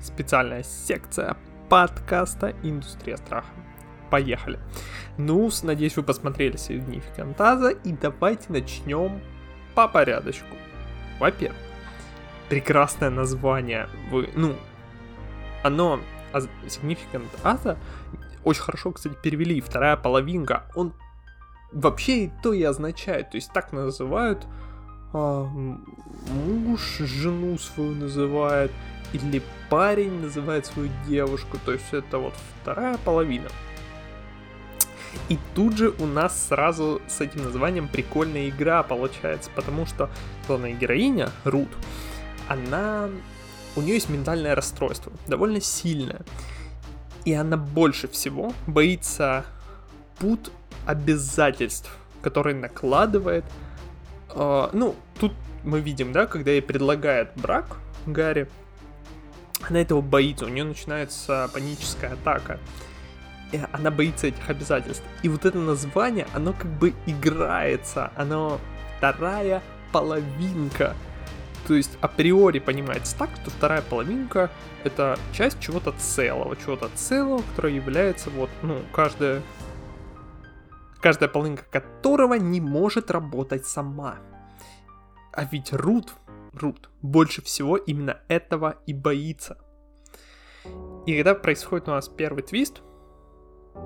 специальная секция подкаста «Индустрия страха». Поехали. Ну, надеюсь, вы посмотрели Significant Other, и давайте начнем по порядочку. Во-первых, прекрасное название. Вы, ну, оно, Significant Other, очень хорошо, кстати, перевели. Вторая половинка. Он вообще то и означает. То есть так называют а, муж жену свою называет, или парень называет свою девушку, то есть это вот вторая половина. И тут же у нас сразу с этим названием прикольная игра получается, потому что главная героиня, Рут, она... У нее есть ментальное расстройство, довольно сильное. И она больше всего боится пут обязательств, которые накладывает Uh, ну, тут мы видим, да, когда ей предлагает брак Гарри, она этого боится, у нее начинается паническая атака. И она боится этих обязательств. И вот это название, оно как бы играется, оно вторая половинка. То есть априори понимается так, что вторая половинка это часть чего-то целого, чего-то целого, которое является вот, ну, каждая каждая половинка которого не может работать сама. А ведь Рут, Рут, больше всего именно этого и боится. И когда происходит у нас первый твист,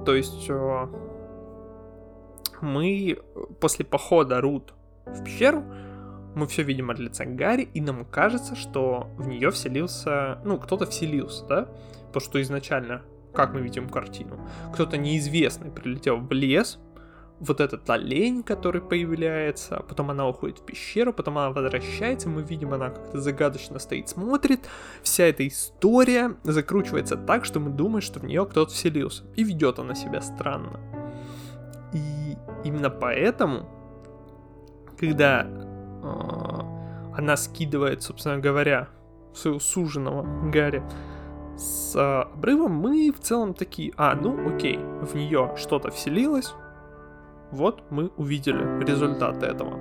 то есть э, мы после похода Рут в пещеру, мы все видим от лица Гарри, и нам кажется, что в нее вселился, ну, кто-то вселился, да? То, что изначально, как мы видим картину, кто-то неизвестный прилетел в лес, вот этот олень, который появляется, потом она уходит в пещеру, потом она возвращается, мы видим, она как-то загадочно стоит, смотрит, вся эта история закручивается так, что мы думаем, что в нее кто-то вселился, и ведет она себя странно. И именно поэтому, когда э, она скидывает, собственно говоря, своего суженого Гарри с э, обрывом, мы в целом такие, а, ну окей, в нее что-то вселилось, вот мы увидели результат этого.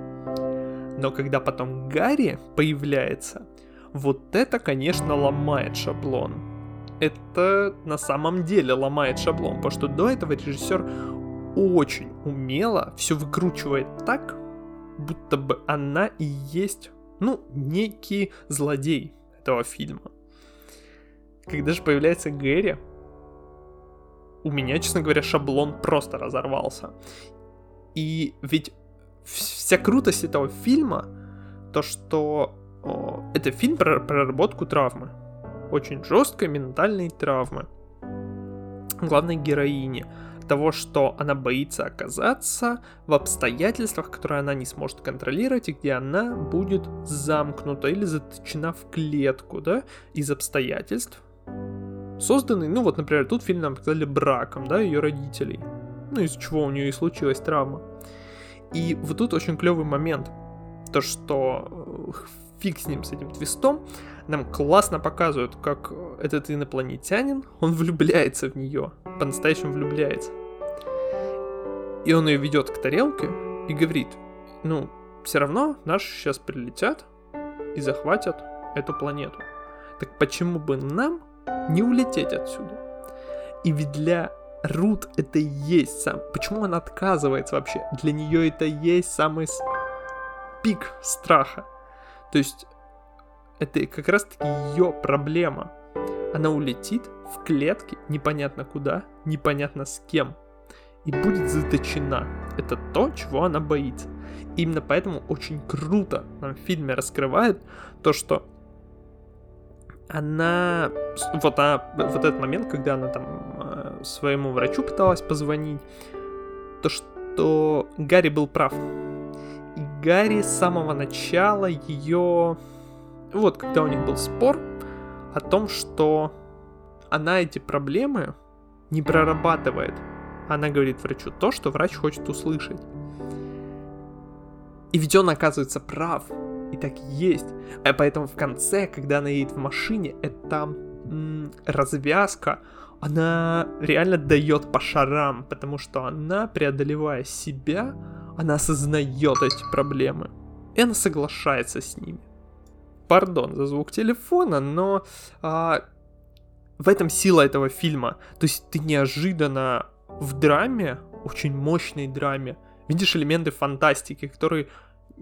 Но когда потом Гарри появляется, вот это, конечно, ломает шаблон. Это на самом деле ломает шаблон, потому что до этого режиссер очень умело все выкручивает так, будто бы она и есть, ну, некий злодей этого фильма. Когда же появляется Гэри, у меня, честно говоря, шаблон просто разорвался. И ведь вся крутость этого фильма, то что о, это фильм про проработку травмы. Очень жесткой ментальной травмы. Главной героини. Того, что она боится оказаться в обстоятельствах, которые она не сможет контролировать, и где она будет замкнута или заточена в клетку, да, из обстоятельств, созданный, ну вот, например, тут фильм нам показали браком, да, ее родителей ну из чего у нее и случилась травма. И вот тут очень клевый момент, то что э, фиг с ним, с этим твистом, нам классно показывают, как этот инопланетянин, он влюбляется в нее, по-настоящему влюбляется. И он ее ведет к тарелке и говорит, ну, все равно наши сейчас прилетят и захватят эту планету. Так почему бы нам не улететь отсюда? И ведь для Рут это и есть сам. Почему она отказывается вообще? Для нее это и есть самый пик страха. То есть это как раз таки ее проблема. Она улетит в клетке непонятно куда, непонятно с кем. И будет заточена. Это то, чего она боится. Именно поэтому очень круто нам в фильме раскрывает то, что она... Вот, она, вот этот момент, когда она там э, своему врачу пыталась позвонить, то что Гарри был прав. И Гарри с самого начала ее... Вот, когда у них был спор о том, что она эти проблемы не прорабатывает. Она говорит врачу то, что врач хочет услышать. И ведь он оказывается прав и так и есть. А поэтому в конце, когда она едет в машине, это м- развязка, она реально дает по шарам, потому что она, преодолевая себя, она осознает эти проблемы. И она соглашается с ними. Пардон за звук телефона, но а, в этом сила этого фильма. То есть ты неожиданно в драме, очень мощной драме, видишь элементы фантастики, которые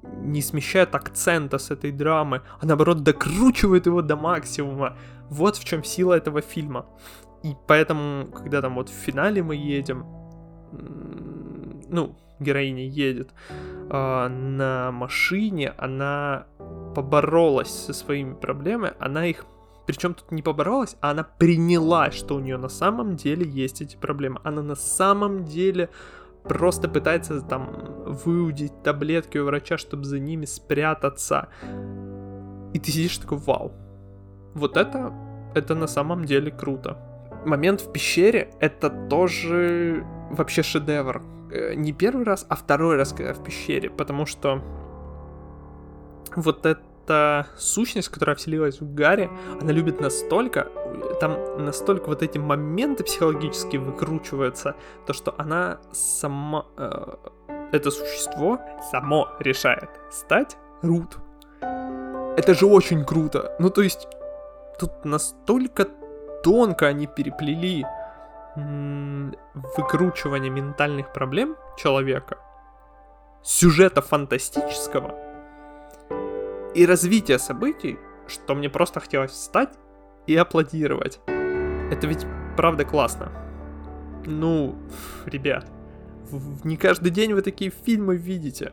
не смещают акцента с этой драмы, а наоборот докручивают его до максимума. Вот в чем сила этого фильма. И поэтому, когда там вот в финале мы едем, ну, героиня едет э, на машине, она поборолась со своими проблемами, она их причем тут не поборолась, а она приняла, что у нее на самом деле есть эти проблемы. Она на самом деле просто пытается там выудить таблетки у врача, чтобы за ними спрятаться. И ты сидишь такой, вау. Вот это, это на самом деле круто. Момент в пещере это тоже вообще шедевр. Э, не первый раз, а второй раз, когда в пещере, потому что вот эта сущность, которая вселилась в Гарри, она любит настолько, там настолько вот эти моменты психологически выкручиваются, то что она сама, э, это существо само решает стать Рут. Это же очень круто. Ну то есть тут настолько тонко они переплели выкручивание ментальных проблем человека, сюжета фантастического, и развитие событий, что мне просто хотелось встать и аплодировать. Это ведь правда классно. Ну, ребят, не каждый день вы такие фильмы видите.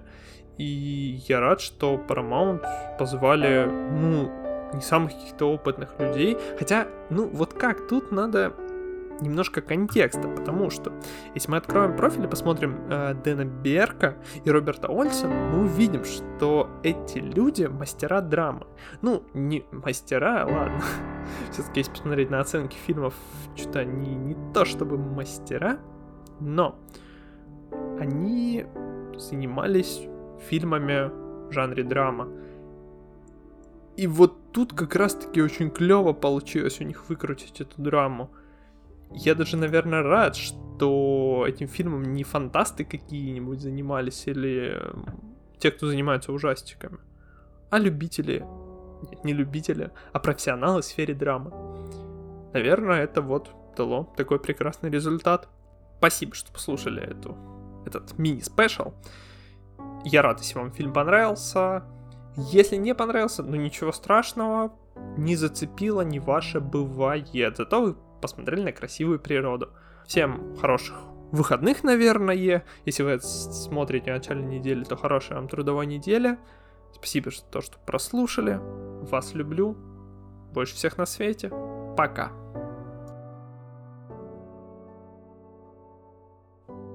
И я рад, что Paramount позвали, ну, не самых каких-то опытных людей. Хотя, ну, вот как, тут надо немножко контекста, потому что если мы откроем профиль и посмотрим э, Дэна Берка и Роберта Ольсона, мы увидим, что эти люди мастера драмы. Ну, не мастера, ладно. Все-таки если посмотреть на оценки фильмов, что-то не, не то чтобы мастера, но они занимались фильмами в жанре драма. И вот тут как раз-таки очень клево получилось у них выкрутить эту драму я даже, наверное, рад, что этим фильмом не фантасты какие-нибудь занимались или те, кто занимается ужастиками, а любители, нет, не любители, а профессионалы в сфере драмы. Наверное, это вот дало такой прекрасный результат. Спасибо, что послушали эту, этот мини-спешл. Я рад, если вам фильм понравился. Если не понравился, ну ничего страшного, не зацепило, не ваше бывает. Зато вы посмотрели на красивую природу. Всем хороших выходных, наверное. Если вы смотрите в начале недели, то хорошей вам трудовой недели. Спасибо, что то, что прослушали. Вас люблю. Больше всех на свете. Пока.